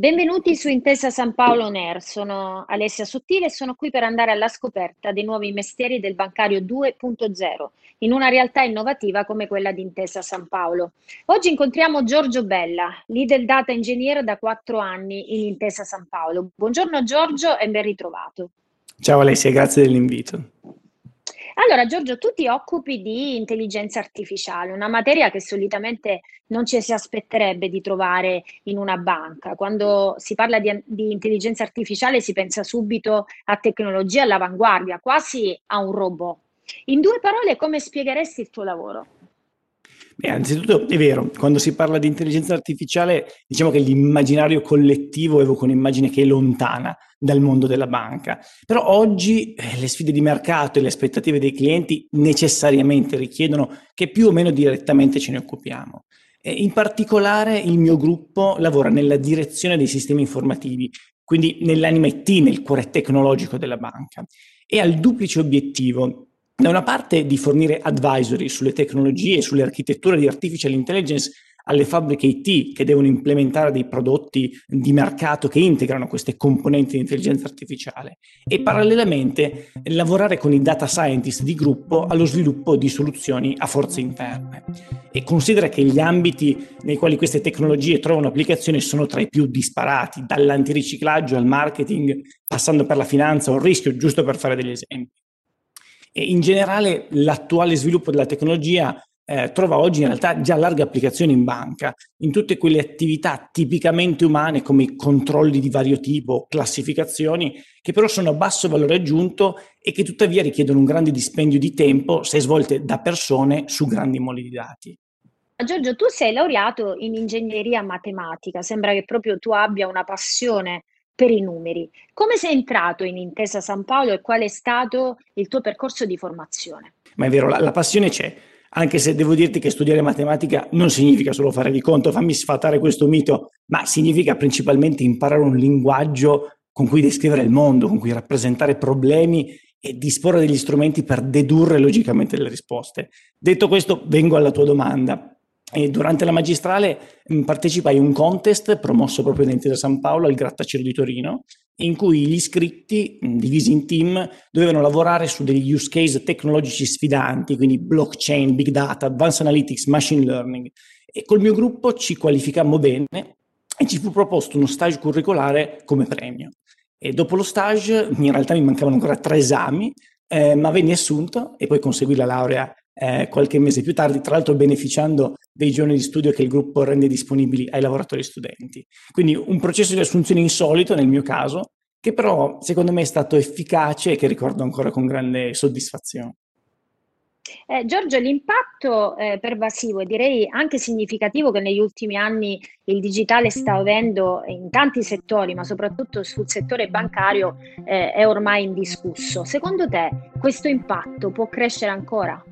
Benvenuti su Intesa San Paolo Ner, sono Alessia Sottile e sono qui per andare alla scoperta dei nuovi mestieri del bancario 2.0 in una realtà innovativa come quella di Intesa San Paolo. Oggi incontriamo Giorgio Bella, leader data engineer da quattro anni in Intesa San Paolo. Buongiorno Giorgio e ben ritrovato. Ciao Alessia, grazie dell'invito. Allora, Giorgio, tu ti occupi di intelligenza artificiale, una materia che solitamente non ci si aspetterebbe di trovare in una banca. Quando si parla di, di intelligenza artificiale si pensa subito a tecnologia all'avanguardia, quasi a un robot. In due parole, come spiegheresti il tuo lavoro? Beh, anzitutto è vero, quando si parla di intelligenza artificiale diciamo che l'immaginario collettivo evoca un'immagine che è lontana dal mondo della banca, però oggi eh, le sfide di mercato e le aspettative dei clienti necessariamente richiedono che più o meno direttamente ce ne occupiamo. E in particolare il mio gruppo lavora nella direzione dei sistemi informativi, quindi nell'anima IT, nel cuore tecnologico della banca, e ha il duplice obiettivo da una parte di fornire advisory sulle tecnologie e sulle architetture di artificial intelligence alle fabbriche IT che devono implementare dei prodotti di mercato che integrano queste componenti di intelligenza artificiale e parallelamente lavorare con i data scientist di gruppo allo sviluppo di soluzioni a forze interne. E considera che gli ambiti nei quali queste tecnologie trovano applicazione sono tra i più disparati, dall'antiriciclaggio al marketing, passando per la finanza o il rischio, giusto per fare degli esempi. E in generale l'attuale sviluppo della tecnologia eh, trova oggi in realtà già larghe applicazioni in banca, in tutte quelle attività tipicamente umane come controlli di vario tipo, classificazioni, che però sono a basso valore aggiunto e che tuttavia richiedono un grande dispendio di tempo se svolte da persone su grandi moli di dati. Giorgio, tu sei laureato in ingegneria matematica, sembra che proprio tu abbia una passione per i numeri. Come sei entrato in Intesa San Paolo e qual è stato il tuo percorso di formazione? Ma è vero, la, la passione c'è, anche se devo dirti che studiare matematica non significa solo fare di conto, fammi sfatare questo mito, ma significa principalmente imparare un linguaggio con cui descrivere il mondo, con cui rappresentare problemi e disporre degli strumenti per dedurre logicamente le risposte. Detto questo, vengo alla tua domanda. E durante la magistrale mh, partecipai a un contest promosso proprio da Intesa San Paolo al Grattacielo di Torino, in cui gli iscritti, mh, divisi in team, dovevano lavorare su degli use case tecnologici sfidanti, quindi blockchain, big data, advanced analytics, machine learning. E col mio gruppo ci qualificammo bene e ci fu proposto uno stage curricolare come premio. E dopo lo stage, in realtà mi mancavano ancora tre esami, eh, ma venni assunto e poi conseguì la laurea eh, qualche mese più tardi, tra l'altro beneficiando dei giorni di studio che il gruppo rende disponibili ai lavoratori studenti. Quindi un processo di assunzione insolito nel mio caso, che però secondo me è stato efficace e che ricordo ancora con grande soddisfazione. Eh, Giorgio, l'impatto eh, pervasivo e direi anche significativo che negli ultimi anni il digitale sta avendo in tanti settori, ma soprattutto sul settore bancario, eh, è ormai indiscusso. Secondo te questo impatto può crescere ancora?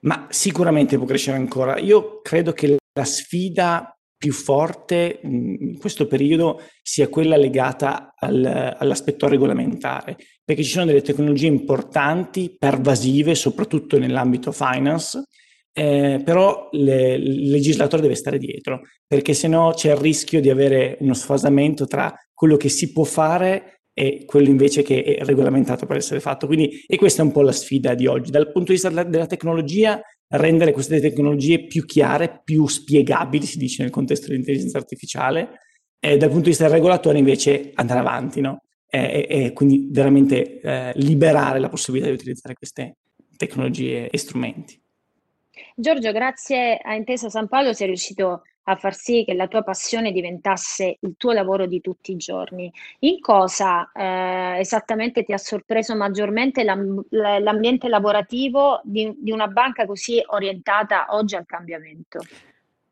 Ma sicuramente può crescere ancora. Io credo che la sfida più forte in questo periodo sia quella legata al, all'aspetto regolamentare, perché ci sono delle tecnologie importanti, pervasive, soprattutto nell'ambito finance, eh, però le, il legislatore deve stare dietro, perché se no c'è il rischio di avere uno sfasamento tra quello che si può fare e quello invece che è regolamentato per essere fatto. Quindi, e questa è un po' la sfida di oggi. Dal punto di vista della, della tecnologia, rendere queste tecnologie più chiare, più spiegabili, si dice nel contesto dell'intelligenza artificiale, e dal punto di vista del regolatore invece andare avanti, no? e, e, quindi veramente eh, liberare la possibilità di utilizzare queste tecnologie e strumenti. Giorgio, grazie a Intesa San Paolo sei riuscito a far sì che la tua passione diventasse il tuo lavoro di tutti i giorni. In cosa eh, esattamente ti ha sorpreso maggiormente l'am- l'ambiente lavorativo di, di una banca così orientata oggi al cambiamento?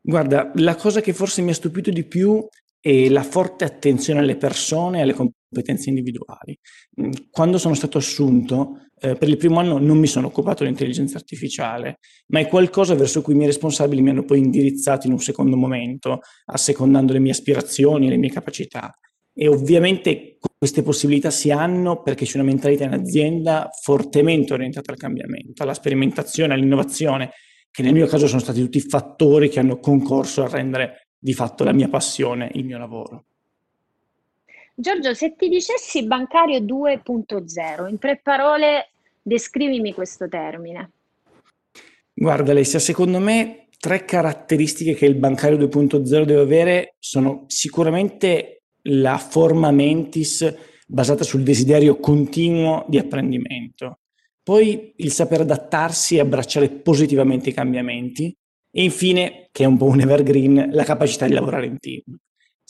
Guarda, la cosa che forse mi ha stupito di più e la forte attenzione alle persone, alle competenze individuali. Mm, quando sono stato assunto, eh, per il primo anno non mi sono occupato di intelligenza artificiale, ma è qualcosa verso cui i miei responsabili mi hanno poi indirizzato in un secondo momento, assecondando le mie aspirazioni e le mie capacità. E ovviamente queste possibilità si hanno perché c'è una mentalità in azienda fortemente orientata al cambiamento, alla sperimentazione, all'innovazione, che nel mio caso sono stati tutti fattori che hanno concorso a rendere di fatto la mia passione il mio lavoro. Giorgio, se ti dicessi bancario 2.0, in tre parole descrivimi questo termine. Guarda Alessia, secondo me tre caratteristiche che il bancario 2.0 deve avere sono sicuramente la forma mentis basata sul desiderio continuo di apprendimento, poi il saper adattarsi e abbracciare positivamente i cambiamenti e infine, che è un po' un evergreen, la capacità di lavorare in team.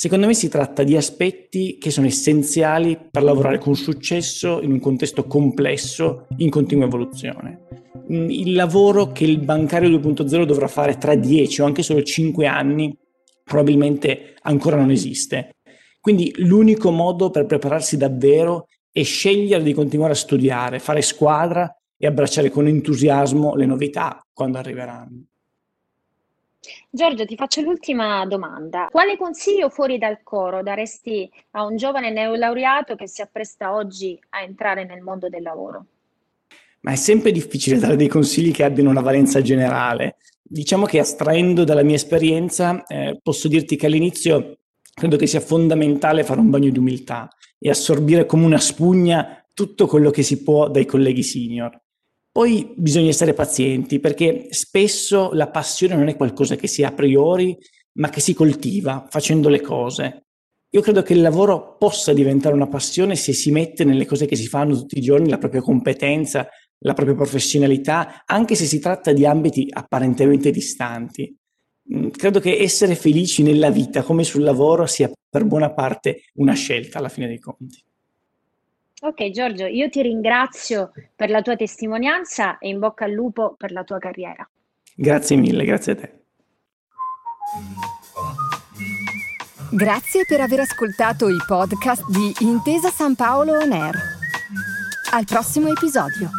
Secondo me si tratta di aspetti che sono essenziali per lavorare con successo in un contesto complesso in continua evoluzione. Mm, il lavoro che il bancario 2.0 dovrà fare tra 10 o anche solo 5 anni probabilmente ancora non esiste quindi l'unico modo per prepararsi davvero è scegliere di continuare a studiare, fare squadra e abbracciare con entusiasmo le novità quando arriveranno. Giorgio, ti faccio l'ultima domanda. Quale consiglio fuori dal coro daresti a un giovane neolaureato che si appresta oggi a entrare nel mondo del lavoro? Ma è sempre difficile dare dei consigli che abbiano una valenza generale. Diciamo che astraendo dalla mia esperienza, eh, posso dirti che all'inizio credo che sia fondamentale fare un bagno di umiltà e assorbire come una spugna tutto quello che si può dai colleghi senior. Poi bisogna essere pazienti perché spesso la passione non è qualcosa che si ha a priori, ma che si coltiva facendo le cose. Io credo che il lavoro possa diventare una passione se si mette nelle cose che si fanno tutti i giorni, la propria competenza, la propria professionalità, anche se si tratta di ambiti apparentemente distanti. Mm, credo che essere felici nella vita come sul lavoro sia per buona parte una scelta alla fine dei conti. Ok Giorgio, io ti ringrazio per la tua testimonianza e in bocca al lupo per la tua carriera. Grazie mille, grazie a te. Grazie per aver ascoltato i podcast di Intesa San Paolo On Air. Al prossimo episodio.